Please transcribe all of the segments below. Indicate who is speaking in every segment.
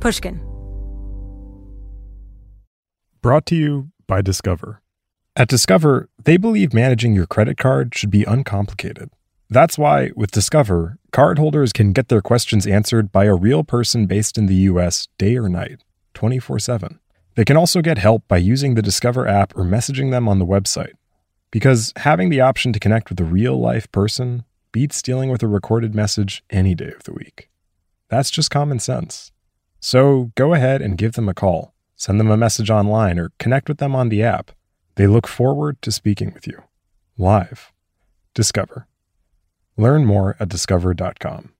Speaker 1: Pushkin.
Speaker 2: Brought to you by Discover. At Discover, they believe managing your credit card should be uncomplicated. That's why, with Discover, cardholders can get their questions answered by a real person based in the U.S. day or night, 24 7. They can also get help by using the Discover app or messaging them on the website. Because having the option to connect with a real life person beats dealing with a recorded message any day of the week. That's just common sense. So go ahead and give them a call, send them a message online, or connect with them on the app. They look forward to speaking with you. Live. Discover. Learn more at discover.com.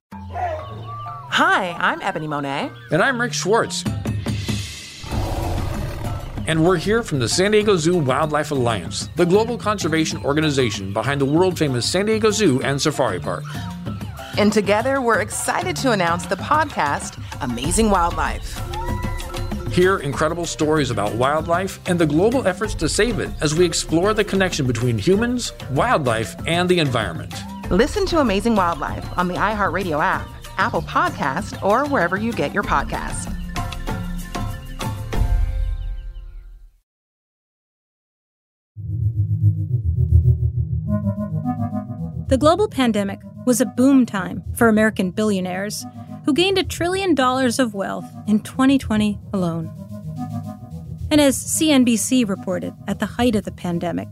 Speaker 3: Hi, I'm Ebony Monet.
Speaker 4: And I'm Rick Schwartz. And we're here from the San Diego Zoo Wildlife Alliance, the global conservation organization behind the world famous San Diego Zoo and Safari Park.
Speaker 3: And together, we're excited to announce the podcast, Amazing Wildlife.
Speaker 4: Hear incredible stories about wildlife and the global efforts to save it as we explore the connection between humans, wildlife, and the environment.
Speaker 3: Listen to Amazing Wildlife on the iHeartRadio app, Apple Podcast, or wherever you get your podcasts.
Speaker 5: The global pandemic was a boom time for American billionaires who gained a trillion dollars of wealth in 2020 alone. And as CNBC reported at the height of the pandemic,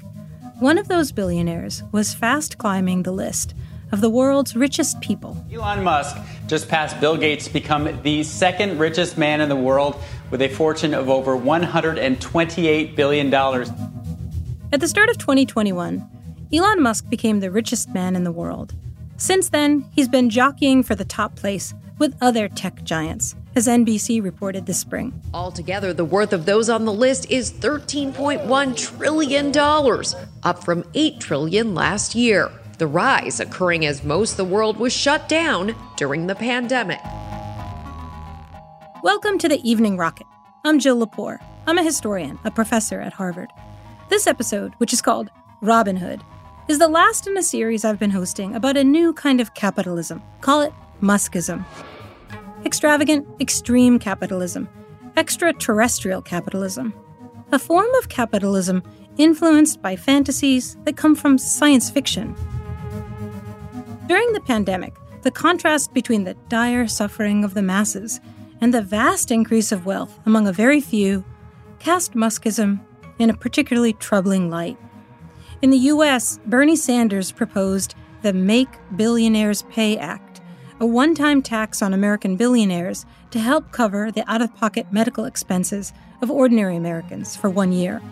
Speaker 5: one of those billionaires was fast climbing the list of the world's richest people.
Speaker 6: Elon Musk just passed Bill Gates to become the second richest man in the world with a fortune of over $128 billion.
Speaker 5: At the start of 2021, Elon Musk became the richest man in the world. Since then, he's been jockeying for the top place with other tech giants, as NBC reported this spring.
Speaker 7: Altogether, the worth of those on the list is $13.1 trillion, up from 8 trillion last year. The rise occurring as most of the world was shut down during the pandemic.
Speaker 5: Welcome to the Evening Rocket. I'm Jill Lepore. I'm a historian, a professor at Harvard. This episode, which is called Robin Hood, is the last in a series I've been hosting about a new kind of capitalism. Call it Muskism. Extravagant, extreme capitalism, extraterrestrial capitalism. A form of capitalism influenced by fantasies that come from science fiction. During the pandemic, the contrast between the dire suffering of the masses and the vast increase of wealth among a very few cast Muskism in a particularly troubling light. In the US, Bernie Sanders proposed the Make Billionaires Pay Act, a one time tax on American billionaires to help cover the out of pocket medical expenses of ordinary Americans for one year.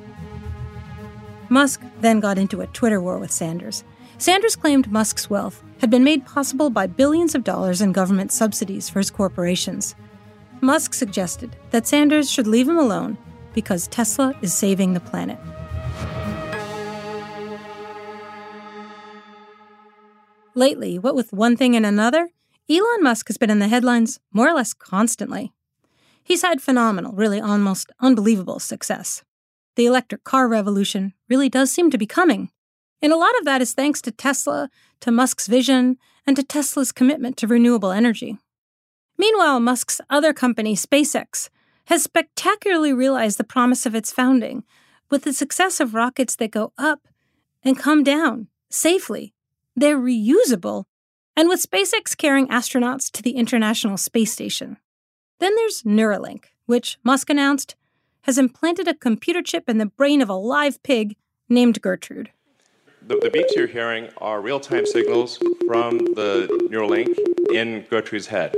Speaker 5: Musk then got into a Twitter war with Sanders. Sanders claimed Musk's wealth had been made possible by billions of dollars in government subsidies for his corporations. Musk suggested that Sanders should leave him alone because Tesla is saving the planet. Lately, what with one thing and another, Elon Musk has been in the headlines more or less constantly. He's had phenomenal, really almost unbelievable success. The electric car revolution really does seem to be coming. And a lot of that is thanks to Tesla, to Musk's vision, and to Tesla's commitment to renewable energy. Meanwhile, Musk's other company, SpaceX, has spectacularly realized the promise of its founding with the success of rockets that go up and come down safely. They're reusable, and with SpaceX carrying astronauts to the International Space Station. Then there's Neuralink, which Musk announced has implanted a computer chip in the brain of a live pig named Gertrude.
Speaker 1: The, the beeps you're hearing are real time signals from the Neuralink in Gertrude's head.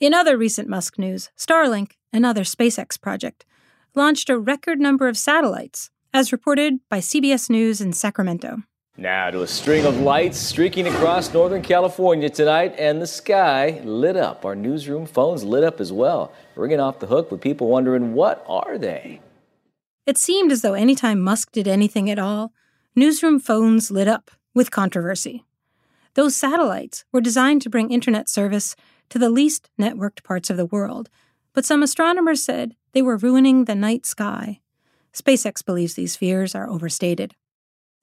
Speaker 5: In other recent Musk news, Starlink, another SpaceX project, launched a record number of satellites, as reported by CBS News in Sacramento.
Speaker 8: Now to a string of lights streaking across Northern California tonight, and the sky lit up. Our newsroom phones lit up as well, ringing off the hook with people wondering what are they?
Speaker 5: It seemed as though anytime Musk did anything at all, newsroom phones lit up with controversy. Those satellites were designed to bring internet service to the least networked parts of the world, but some astronomers said they were ruining the night sky. SpaceX believes these fears are overstated.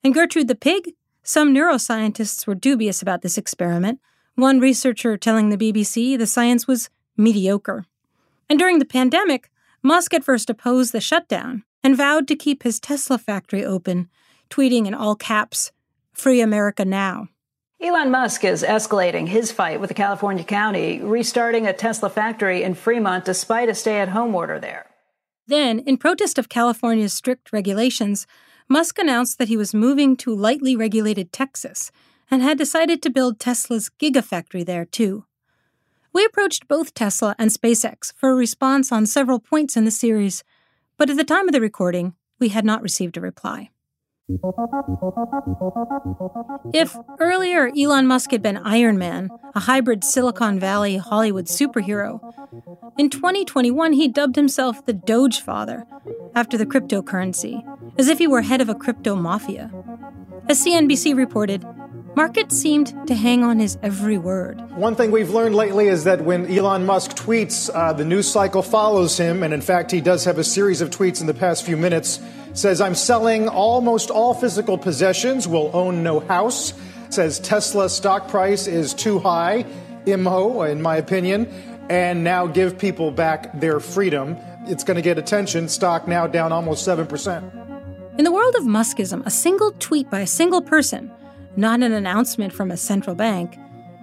Speaker 5: And Gertrude the pig? Some neuroscientists were dubious about this experiment, one researcher telling the BBC the science was mediocre. And during the pandemic, Musk at first opposed the shutdown and vowed to keep his Tesla factory open, tweeting in all caps, Free America Now.
Speaker 9: Elon Musk is escalating his fight with the California county, restarting a Tesla factory in Fremont despite a stay at home order there.
Speaker 5: Then, in protest of California's strict regulations, Musk announced that he was moving to lightly regulated Texas and had decided to build Tesla's Gigafactory there too. We approached both Tesla and SpaceX for a response on several points in the series, but at the time of the recording, we had not received a reply. If earlier Elon Musk had been Iron Man, a hybrid Silicon Valley Hollywood superhero, in 2021 he dubbed himself the Doge Father after the cryptocurrency, as if he were head of a crypto mafia. As CNBC reported, markets seemed to hang on his every word.
Speaker 10: One thing we've learned lately is that when Elon Musk tweets, uh, the news cycle follows him, and in fact, he does have a series of tweets in the past few minutes says, I'm selling almost all physical possessions, will own no house. Says Tesla stock price is too high, IMHO, in my opinion, and now give people back their freedom. It's going to get attention. Stock now down almost 7%.
Speaker 5: In the world of Muskism, a single tweet by a single person, not an announcement from a central bank,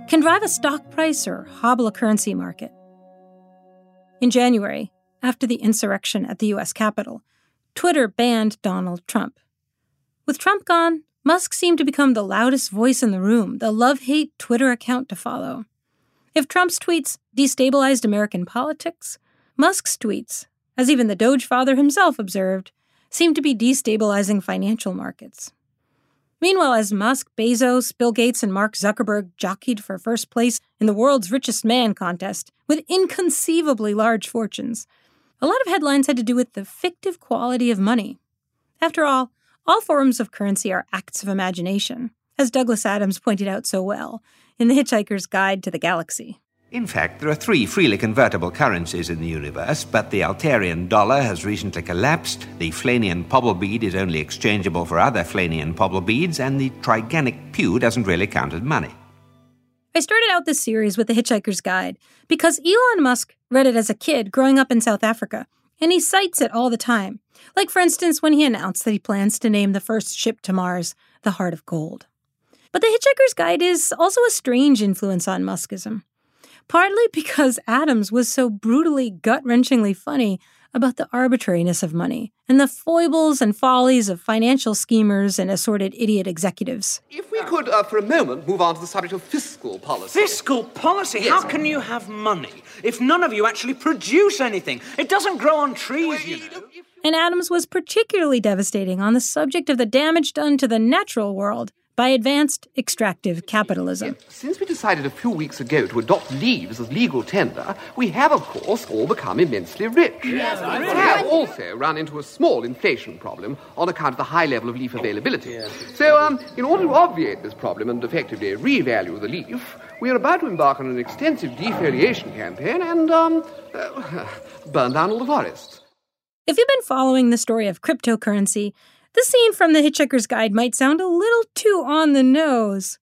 Speaker 5: can drive a stock price or hobble a currency market. In January, after the insurrection at the US Capitol, Twitter banned Donald Trump. With Trump gone, Musk seemed to become the loudest voice in the room, the love hate Twitter account to follow. If Trump's tweets destabilized American politics, Musk's tweets, as even the Doge father himself observed, seemed to be destabilizing financial markets. Meanwhile, as Musk, Bezos, Bill Gates, and Mark Zuckerberg jockeyed for first place in the world's richest man contest with inconceivably large fortunes, a lot of headlines had to do with the fictive quality of money. After all, all forms of currency are acts of imagination, as Douglas Adams pointed out so well in The Hitchhiker's Guide to the Galaxy.
Speaker 11: In fact, there are three freely convertible currencies in the universe, but the Altarian dollar has recently collapsed, the Flanian pobble bead is only exchangeable for other Flanian pobble beads, and the Triganic Pu doesn't really count as money.
Speaker 5: I started out this series with The Hitchhiker's Guide because Elon Musk read it as a kid growing up in South Africa, and he cites it all the time. Like, for instance, when he announced that he plans to name the first ship to Mars the Heart of Gold. But The Hitchhiker's Guide is also a strange influence on Muskism, partly because Adams was so brutally, gut wrenchingly funny about the arbitrariness of money and the foibles and follies of financial schemers and assorted idiot executives.
Speaker 12: If we could, uh, for a moment, move on to the subject of fiscal policy.
Speaker 13: Fiscal policy? Yes. How can you have money if none of you actually produce anything? It doesn't grow on trees, you know.
Speaker 5: and Adams was particularly devastating on the subject of the damage done to the natural world by advanced extractive capitalism.
Speaker 12: Since we decided a few weeks ago to adopt leaves as legal tender, we have, of course, all become immensely rich.
Speaker 14: Yes,
Speaker 12: we
Speaker 14: rich.
Speaker 12: have also run into a small inflation problem on account of the high level of leaf availability. Yes. So, um, in order to obviate this problem and effectively revalue the leaf, we are about to embark on an extensive defoliation campaign and, um, uh, burn down all the forests.
Speaker 5: If you've been following the story of cryptocurrency, the scene from The Hitchhiker's Guide might sound a little too on the nose.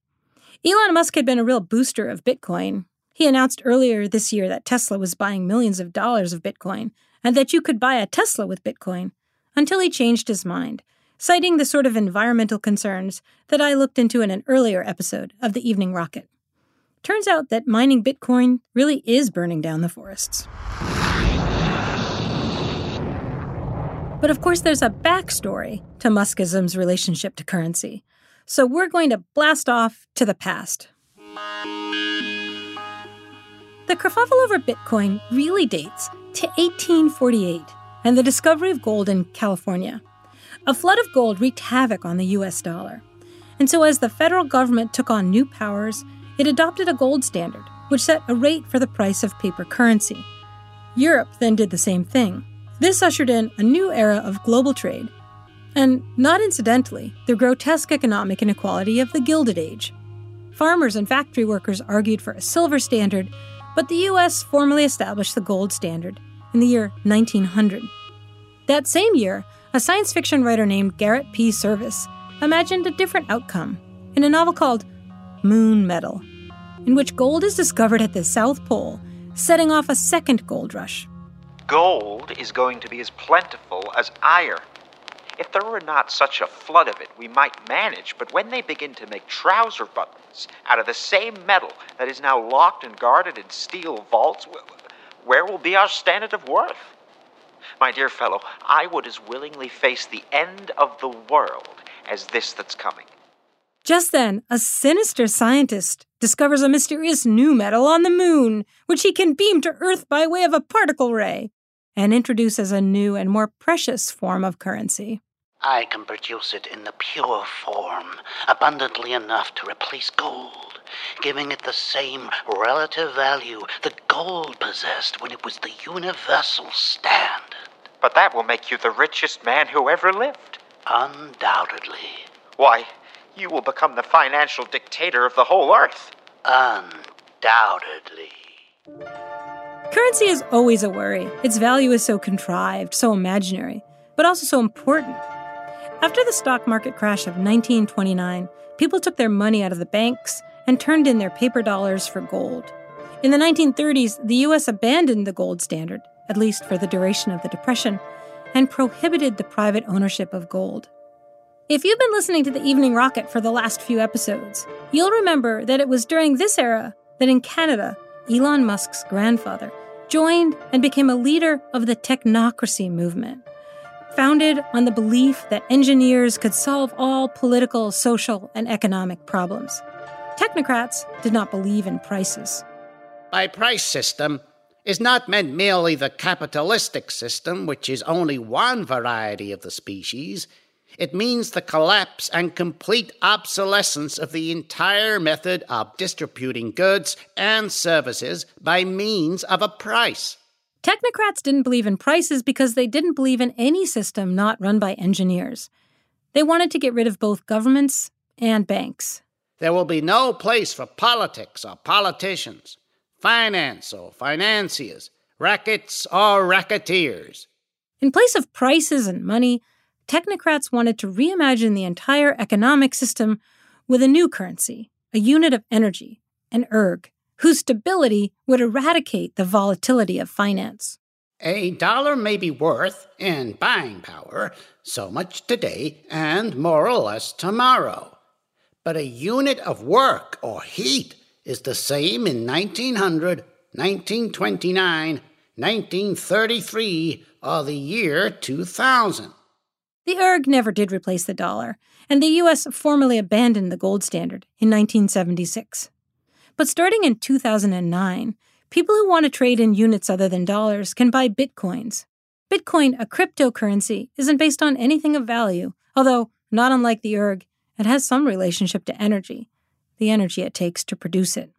Speaker 5: Elon Musk had been a real booster of Bitcoin. He announced earlier this year that Tesla was buying millions of dollars of Bitcoin and that you could buy a Tesla with Bitcoin until he changed his mind, citing the sort of environmental concerns that I looked into in an earlier episode of the Evening Rocket. Turns out that mining Bitcoin really is burning down the forests. But of course, there's a backstory to Muskism's relationship to currency. So we're going to blast off to the past. The kerfuffle over Bitcoin really dates to 1848 and the discovery of gold in California. A flood of gold wreaked havoc on the US dollar. And so, as the federal government took on new powers, it adopted a gold standard, which set a rate for the price of paper currency. Europe then did the same thing. This ushered in a new era of global trade, and not incidentally, the grotesque economic inequality of the Gilded Age. Farmers and factory workers argued for a silver standard, but the US formally established the gold standard in the year 1900. That same year, a science fiction writer named Garrett P. Serviss imagined a different outcome in a novel called Moon Metal, in which gold is discovered at the South Pole, setting off a second gold rush.
Speaker 15: Gold is going to be as plentiful as iron. If there were not such a flood of it, we might manage, but when they begin to make trouser buttons out of the same metal that is now locked and guarded in steel vaults, where will be our standard of worth? My dear fellow, I would as willingly face the end of the world as this that's coming.
Speaker 5: Just then, a sinister scientist discovers a mysterious new metal on the moon, which he can beam to Earth by way of a particle ray, and introduces a new and more precious form of currency.
Speaker 14: I can produce it in the pure form, abundantly enough to replace gold, giving it the same relative value that gold possessed when it was the universal standard.
Speaker 15: But that will make you the richest man who ever lived.
Speaker 14: Undoubtedly.
Speaker 15: Why, you will become the financial dictator of the whole earth.
Speaker 14: Undoubtedly.
Speaker 5: Currency is always a worry. Its value is so contrived, so imaginary, but also so important. After the stock market crash of 1929, people took their money out of the banks and turned in their paper dollars for gold. In the 1930s, the US abandoned the gold standard, at least for the duration of the Depression, and prohibited the private ownership of gold. If you've been listening to the Evening Rocket for the last few episodes, you'll remember that it was during this era that in Canada, Elon Musk's grandfather joined and became a leader of the technocracy movement, founded on the belief that engineers could solve all political, social, and economic problems. Technocrats did not believe in prices.
Speaker 16: By price system is not meant merely the capitalistic system, which is only one variety of the species. It means the collapse and complete obsolescence of the entire method of distributing goods and services by means of a price.
Speaker 5: Technocrats didn't believe in prices because they didn't believe in any system not run by engineers. They wanted to get rid of both governments and banks.
Speaker 16: There will be no place for politics or politicians, finance or financiers, rackets or racketeers.
Speaker 5: In place of prices and money, technocrats wanted to reimagine the entire economic system with a new currency, a unit of energy, an erg, whose stability would eradicate the volatility of finance.
Speaker 16: A dollar may be worth, in buying power, so much today and more or less tomorrow. But a unit of work or heat is the same in 1900, 1929, 1933, or the year 2000.
Speaker 5: The erg never did replace the dollar, and the US formally abandoned the gold standard in 1976. But starting in 2009, people who want to trade in units other than dollars can buy bitcoins. Bitcoin, a cryptocurrency, isn't based on anything of value, although, not unlike the erg, it has some relationship to energy, the energy it takes to produce it.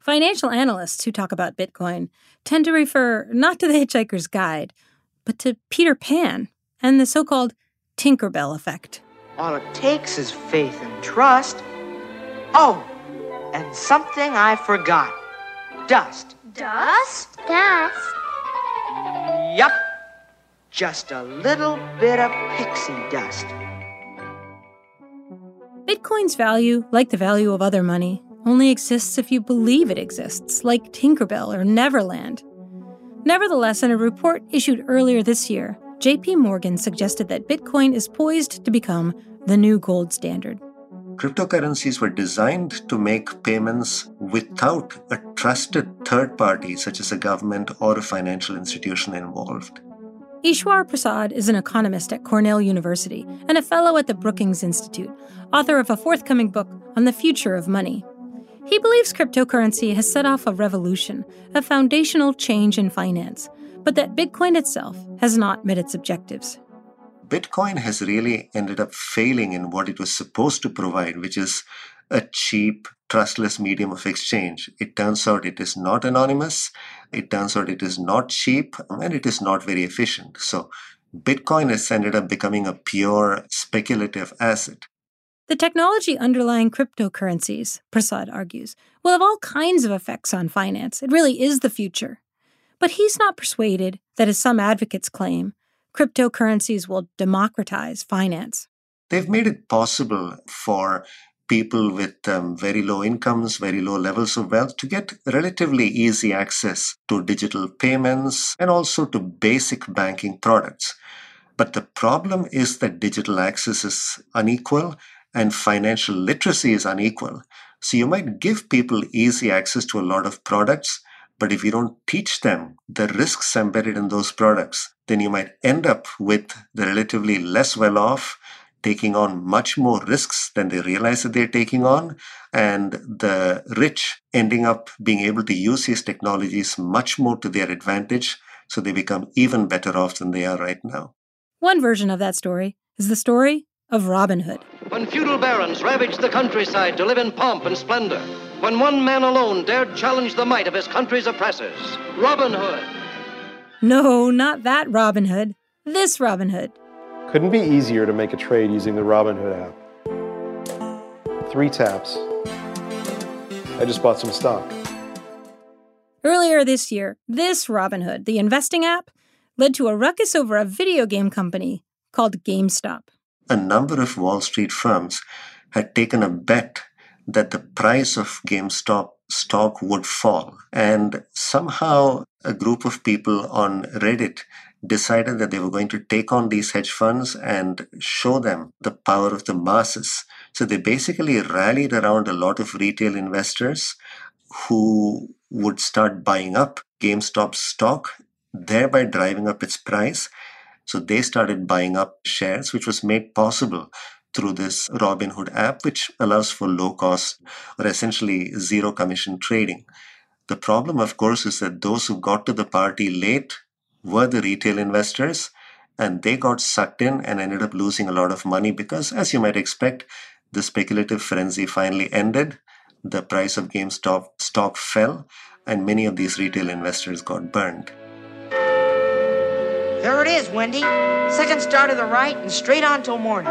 Speaker 5: Financial analysts who talk about Bitcoin tend to refer not to the Hitchhiker's Guide, but to Peter Pan and the so called Tinkerbell effect.
Speaker 13: All it takes is faith and trust. Oh, and something I forgot dust.
Speaker 17: Dust? Dust?
Speaker 13: Yup. Just a little bit of pixie dust.
Speaker 5: Bitcoin's value, like the value of other money, only exists if you believe it exists, like Tinkerbell or Neverland. Nevertheless, in a report issued earlier this year, JP Morgan suggested that Bitcoin is poised to become the new gold standard.
Speaker 18: Cryptocurrencies were designed to make payments without a trusted third party, such as a government or a financial institution involved.
Speaker 5: Eswar Prasad is an economist at Cornell University and a fellow at the Brookings Institute, author of a forthcoming book on the future of money. He believes cryptocurrency has set off a revolution, a foundational change in finance, but that Bitcoin itself has not met its objectives.
Speaker 18: Bitcoin has really ended up failing in what it was supposed to provide, which is a cheap, trustless medium of exchange. It turns out it is not anonymous, it turns out it is not cheap, and it is not very efficient. So, Bitcoin has ended up becoming a pure speculative asset.
Speaker 5: The technology underlying cryptocurrencies, Prasad argues, will have all kinds of effects on finance. It really is the future. But he's not persuaded that, as some advocates claim, cryptocurrencies will democratize finance.
Speaker 18: They've made it possible for people with um, very low incomes, very low levels of wealth to get relatively easy access to digital payments and also to basic banking products. But the problem is that digital access is unequal and financial literacy is unequal. So you might give people easy access to a lot of products, but if you don't teach them the risks embedded in those products, then you might end up with the relatively less well off taking on much more risks than they realize that they're taking on, and the rich ending up being able to use these technologies much more to their advantage so they become even better off than they are right now.
Speaker 5: One version of that story is the story of Robin Hood.
Speaker 19: When feudal barons ravaged the countryside to live in pomp and splendor, when one man alone dared challenge the might of his country's oppressors, Robin Hood.
Speaker 5: No, not that Robin Hood. This Robin Hood.
Speaker 20: Couldn't be easier to make a trade using the Robinhood app. Three taps. I just bought some stock.
Speaker 5: Earlier this year, this Robinhood, the investing app, led to a ruckus over a video game company called GameStop
Speaker 18: a number of Wall Street firms had taken a bet that the price of GameStop stock would fall. And somehow a group of people on Reddit decided that they were going to take on these hedge funds and show them the power of the masses. So they basically rallied around a lot of retail investors who would start buying up GameStop stock, thereby driving up its price. So they started buying up shares, which was made possible through this Robinhood app, which allows for low cost or essentially zero commission trading. The problem, of course, is that those who got to the party late were the retail investors, and they got sucked in and ended up losing a lot of money because, as you might expect, the speculative frenzy finally ended. The price of GameStop stock fell, and many of these retail investors got burned.
Speaker 13: There it is, Wendy. Second star to the right and straight on till morning.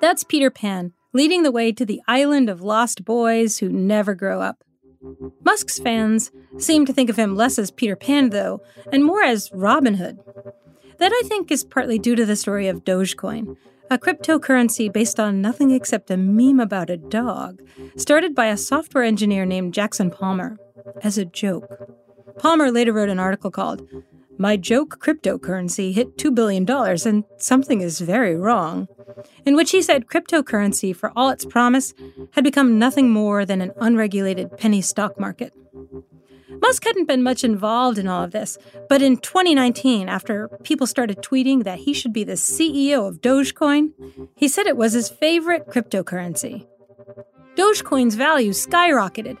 Speaker 5: That's Peter Pan, leading the way to the island of lost boys who never grow up. Musk's fans seem to think of him less as Peter Pan, though, and more as Robin Hood. That, I think, is partly due to the story of Dogecoin, a cryptocurrency based on nothing except a meme about a dog, started by a software engineer named Jackson Palmer as a joke. Palmer later wrote an article called my joke cryptocurrency hit $2 billion and something is very wrong, in which he said cryptocurrency, for all its promise, had become nothing more than an unregulated penny stock market. Musk hadn't been much involved in all of this, but in 2019, after people started tweeting that he should be the CEO of Dogecoin, he said it was his favorite cryptocurrency. Dogecoin's value skyrocketed.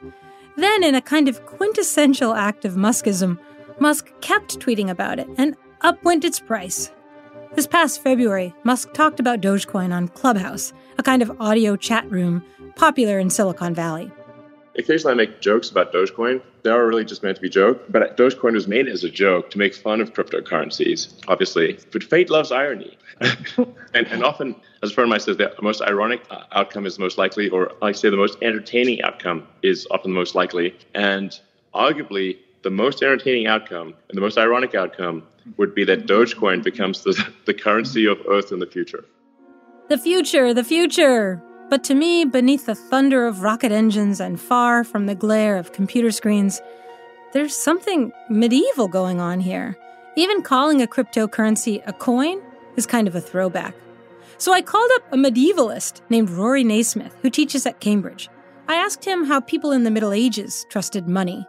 Speaker 5: Then, in a kind of quintessential act of Muskism, Musk kept tweeting about it, and up went its price. This past February, Musk talked about Dogecoin on Clubhouse, a kind of audio chat room popular in Silicon Valley.
Speaker 1: Occasionally, I make jokes about Dogecoin. They are really just meant to be joke, but Dogecoin was made as a joke to make fun of cryptocurrencies, obviously. But fate loves irony. and, and often, as a friend of mine says, the most ironic uh, outcome is the most likely, or I say the most entertaining outcome is often the most likely. And arguably, the most entertaining outcome and the most ironic outcome would be that Dogecoin becomes the, the currency of Earth in the future.
Speaker 5: The future, the future! But to me, beneath the thunder of rocket engines and far from the glare of computer screens, there's something medieval going on here. Even calling a cryptocurrency a coin is kind of a throwback. So I called up a medievalist named Rory Naismith, who teaches at Cambridge. I asked him how people in the Middle Ages trusted money.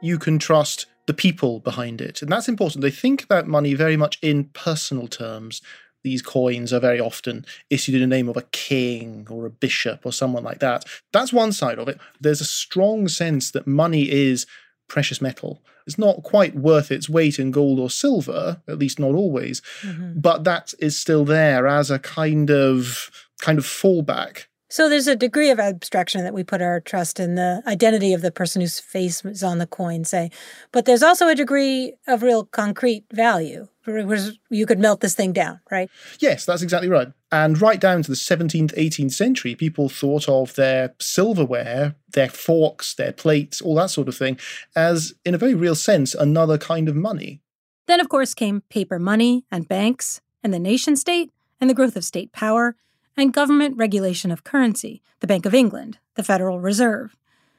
Speaker 21: You can trust the people behind it. And that's important. They think about money very much in personal terms these coins are very often issued in the name of a king or a bishop or someone like that. That's one side of it. There's a strong sense that money is precious metal. It's not quite worth its weight in gold or silver, at least not always, mm-hmm. but that is still there as a kind of kind of fallback
Speaker 5: so there's a degree of abstraction that we put our trust in the identity of the person whose face is on the coin, say. But there's also a degree of real concrete value. You could melt this thing down, right?
Speaker 21: Yes, that's exactly right. And right down to the 17th, 18th century, people thought of their silverware, their forks, their plates, all that sort of thing, as, in a very real sense, another kind of money.
Speaker 5: Then, of course, came paper money and banks and the nation state and the growth of state power and government regulation of currency, the Bank of England, the Federal Reserve.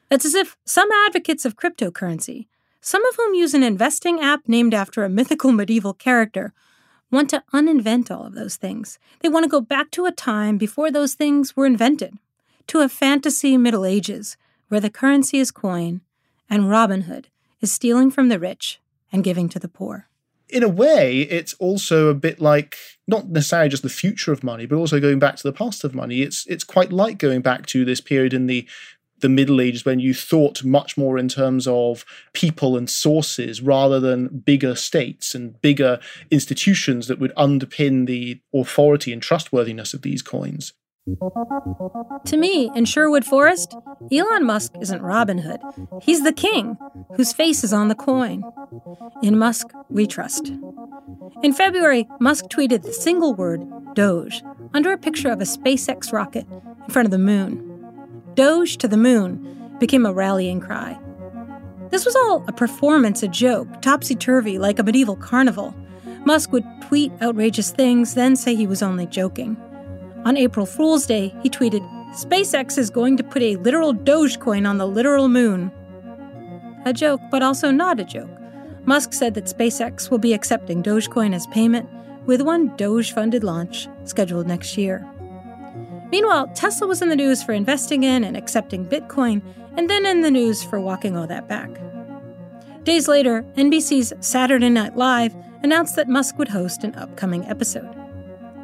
Speaker 5: It's as if some advocates of cryptocurrency, some of whom use an investing app named after a mythical medieval character, want to uninvent all of those things. They want to go back to a time before those things were invented, to a fantasy Middle Ages where the currency is coin and Robin Hood is stealing from the rich and giving to the poor
Speaker 21: in a way, it's also a bit like not necessarily just the future of money, but also going back to the past of money. It's it's quite like going back to this period in the the Middle Ages when you thought much more in terms of people and sources rather than bigger states and bigger institutions that would underpin the authority and trustworthiness of these coins.
Speaker 5: To me, in Sherwood Forest, Elon Musk isn't Robin Hood. He's the king, whose face is on the coin. In Musk, we trust. In February, Musk tweeted the single word, Doge, under a picture of a SpaceX rocket in front of the moon. Doge to the moon became a rallying cry. This was all a performance, a joke, topsy turvy, like a medieval carnival. Musk would tweet outrageous things, then say he was only joking. On April Fool's Day, he tweeted, SpaceX is going to put a literal Dogecoin on the literal moon. A joke, but also not a joke. Musk said that SpaceX will be accepting Dogecoin as payment, with one Doge funded launch scheduled next year. Meanwhile, Tesla was in the news for investing in and accepting Bitcoin, and then in the news for walking all that back. Days later, NBC's Saturday Night Live announced that Musk would host an upcoming episode.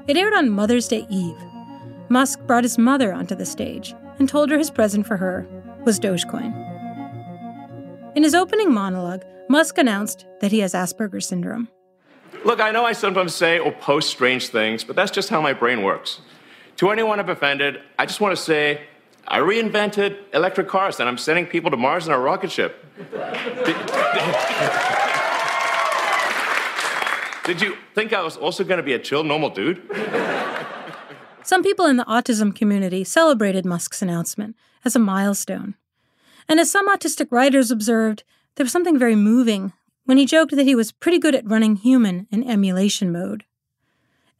Speaker 5: It aired on Mother's Day Eve. Musk brought his mother onto the stage and told her his present for her was Dogecoin. In his opening monologue, Musk announced that he has Asperger's syndrome.
Speaker 1: Look, I know I sometimes say or post strange things, but that's just how my brain works. To anyone I've offended, I just want to say I reinvented electric cars and I'm sending people to Mars in a rocket ship. Did you think I was also going to be a chill, normal dude?
Speaker 5: Some people in the autism community celebrated Musk's announcement as a milestone. And as some autistic writers observed, there was something very moving when he joked that he was pretty good at running human in emulation mode.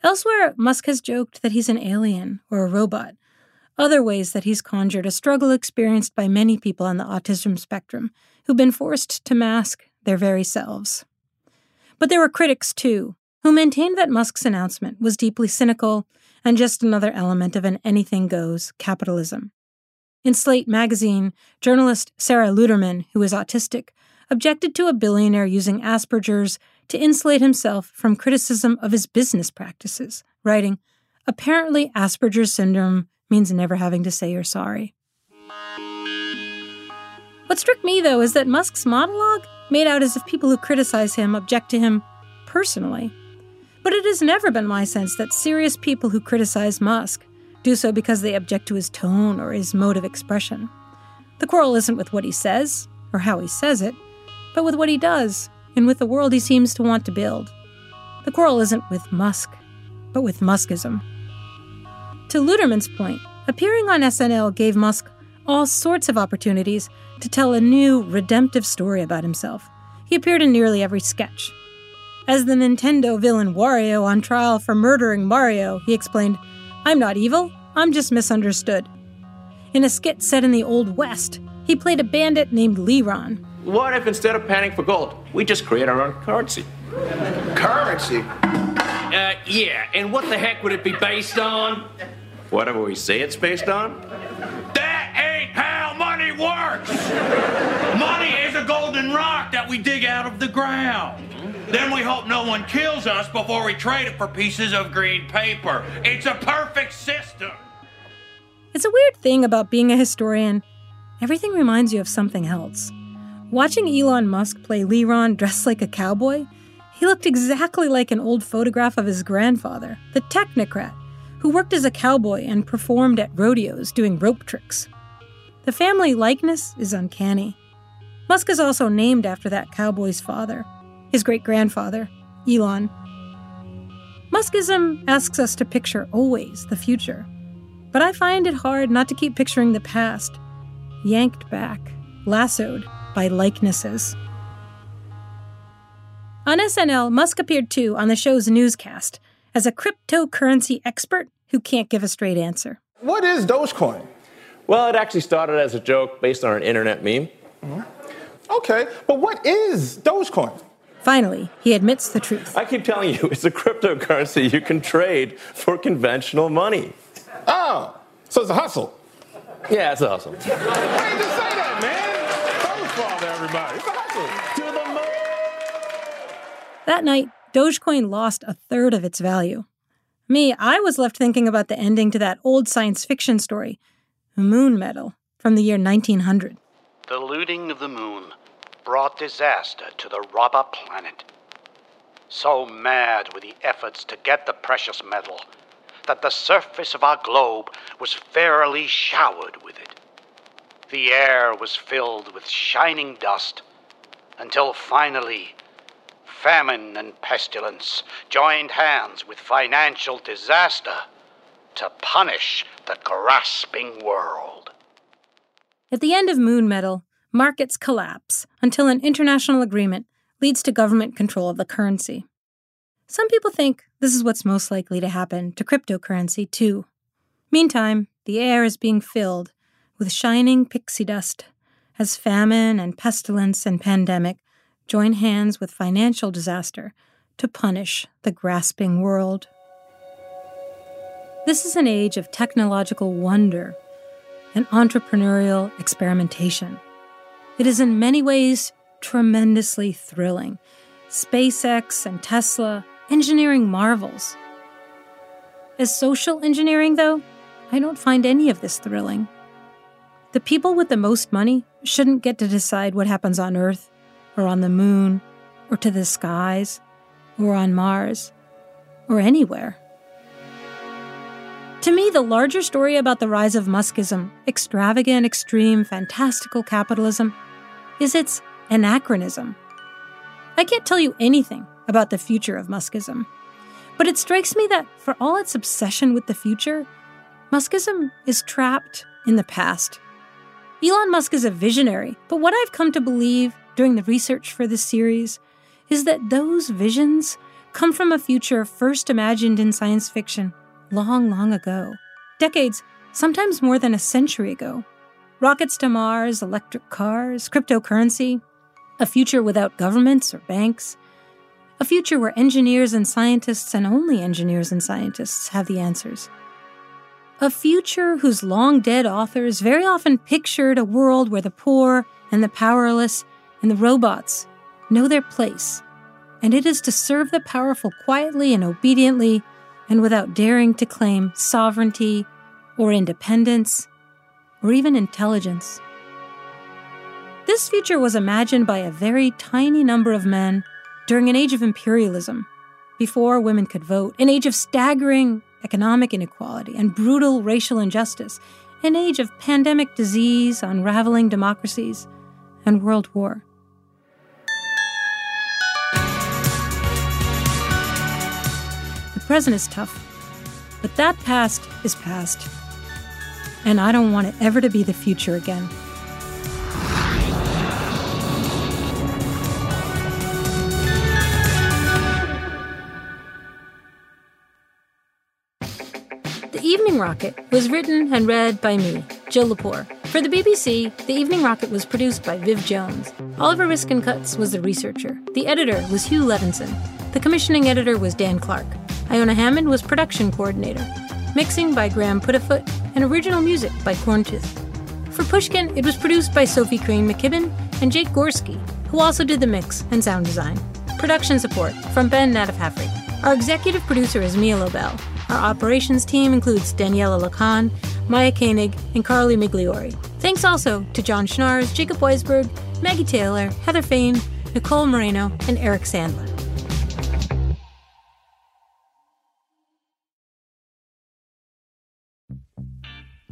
Speaker 5: Elsewhere, Musk has joked that he's an alien or a robot, other ways that he's conjured a struggle experienced by many people on the autism spectrum who've been forced to mask their very selves. But there were critics, too, who maintained that Musk's announcement was deeply cynical and just another element of an anything goes capitalism. In Slate magazine, journalist Sara Luterman, who is autistic, objected to a billionaire using Asperger's to insulate himself from criticism of his business practices, writing, Apparently, Asperger's syndrome means never having to say you're sorry. What struck me, though, is that Musk's monologue made out as if people who criticize him object to him personally. But it has never been my sense that serious people who criticize Musk do so because they object to his tone or his mode of expression. The quarrel isn't with what he says or how he says it, but with what he does and with the world he seems to want to build. The quarrel isn't with Musk, but with Muskism. To Luterman's point, appearing on SNL gave Musk all sorts of opportunities to tell a new, redemptive story about himself. He appeared in nearly every sketch. As the Nintendo villain Wario on trial for murdering Mario, he explained, I'm not evil, I'm just misunderstood. In a skit set in the Old West, he played a bandit named Leron.
Speaker 22: What if instead of panning for gold, we just create our own currency?
Speaker 23: Currency?
Speaker 22: Uh, yeah, and what the heck would it be based on? Whatever we say it's based on? Works! money is a golden rock that we dig out of the ground. Then we hope no one kills us before we trade it for pieces of green paper. It's a perfect system.
Speaker 5: It's a weird thing about being a historian. Everything reminds you of something else. Watching Elon Musk play Leron dressed like a cowboy, he looked exactly like an old photograph of his grandfather, the technocrat, who worked as a cowboy and performed at rodeos doing rope tricks. The family likeness is uncanny. Musk is also named after that cowboy's father, his great grandfather, Elon. Muskism asks us to picture always the future, but I find it hard not to keep picturing the past, yanked back, lassoed by likenesses. On SNL, Musk appeared too on the show's newscast as a cryptocurrency expert who can't give a straight answer.
Speaker 23: What is Dogecoin?
Speaker 22: Well, it actually started as a joke based on an internet meme.
Speaker 23: Mm-hmm. Okay, but what is Dogecoin?
Speaker 5: Finally, he admits the truth.
Speaker 22: I keep telling you, it's a cryptocurrency you can trade for conventional money.
Speaker 23: Oh, so it's a hustle.
Speaker 22: Yeah, it's a hustle.
Speaker 23: Hey, just say that, man. Don't to everybody. It's a hustle. To the moon.
Speaker 5: That night, Dogecoin lost a third of its value. Me, I was left thinking about the ending to that old science fiction story, Moon Metal, from the year 1900.
Speaker 14: The looting of the moon brought disaster to the robber planet. So mad were the efforts to get the precious metal that the surface of our globe was fairly showered with it. The air was filled with shining dust until finally famine and pestilence joined hands with financial disaster to punish the grasping world.
Speaker 5: At the end of Moon Metal, markets collapse until an international agreement leads to government control of the currency. Some people think this is what's most likely to happen to cryptocurrency, too. Meantime, the air is being filled with shining pixie dust as famine and pestilence and pandemic join hands with financial disaster to punish the grasping world. This is an age of technological wonder and entrepreneurial experimentation. It is in many ways tremendously thrilling. SpaceX and Tesla, engineering marvels. As social engineering, though, I don't find any of this thrilling. The people with the most money shouldn't get to decide what happens on Earth or on the moon, or to the skies, or on Mars, or anywhere. To me, the larger story about the rise of Muskism, extravagant, extreme, fantastical capitalism, is its anachronism. I can't tell you anything about the future of Muskism, but it strikes me that for all its obsession with the future, Muskism is trapped in the past. Elon Musk is a visionary, but what I've come to believe during the research for this series is that those visions come from a future first imagined in science fiction long, long ago. Decades, sometimes more than a century ago. Rockets to Mars, electric cars, cryptocurrency, a future without governments or banks, a future where engineers and scientists, and only engineers and scientists, have the answers. A future whose long dead authors very often pictured a world where the poor and the powerless and the robots know their place, and it is to serve the powerful quietly and obediently and without daring to claim sovereignty or independence or even intelligence. This future was imagined by a very tiny number of men during an age of imperialism, before women could vote, an age of staggering economic inequality and brutal racial injustice, an age of pandemic disease, unraveling democracies, and world war. Present is tough, but that past is past. And I don't want it ever to be the future again. The Evening Rocket was written and read by me, Jill Lepore. For the BBC, The Evening Rocket was produced by Viv Jones. Oliver Riskin-Cutts was the researcher. The editor was Hugh Levinson. The commissioning editor was Dan Clark. Iona Hammond was production coordinator. Mixing by Graham Puddifoot and original music by Corntooth. For Pushkin, it was produced by Sophie Crane McKibben and Jake Gorski, who also did the mix and sound design. Production support from Ben Nadaf-Haffrey. Our executive producer is Mia Lobel. Our operations team includes Daniella Lakhan, Maya Koenig, and Carly Migliori. Thanks also to Jon Schnaars, Jacob Weisberg, Maggie Taylor, Heather Fain, Nicole Morano, and Eric Sandler.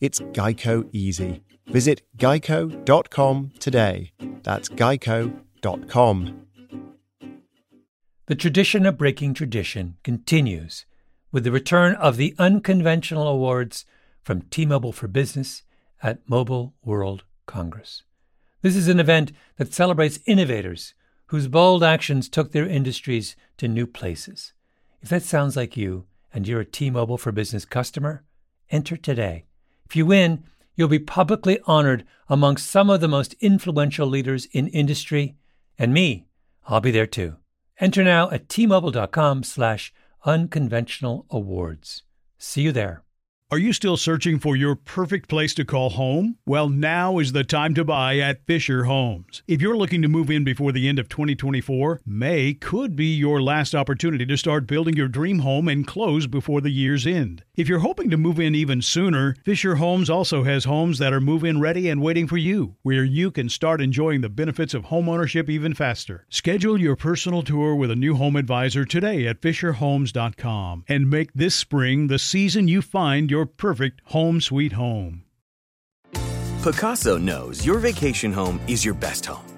Speaker 24: It's Geico Easy. Visit geico.com today. That's geico.com.
Speaker 25: The tradition of breaking tradition continues with the return of the unconventional awards from T Mobile for Business at Mobile World Congress. This is an event that celebrates innovators whose bold actions took their industries to new places. If that sounds like you and you're a T Mobile for Business customer, enter today. If you win, you'll be publicly honored among some of the most influential leaders in industry, and me, I'll be there too. Enter now at tmobile.com slash unconventional awards. See you there.
Speaker 26: Are you still searching for your perfect place to call home? Well, now is the time to buy at Fisher Homes. If you're looking to move in before the end of 2024, May could be your last opportunity to start building your dream home and close before the year's end. If you're hoping to move in even sooner, Fisher Homes also has homes that are move in ready and waiting for you, where you can start enjoying the benefits of homeownership even faster. Schedule your personal tour with a new home advisor today at FisherHomes.com and make this spring the season you find your perfect home sweet home.
Speaker 27: Pacaso knows your vacation home is your best home.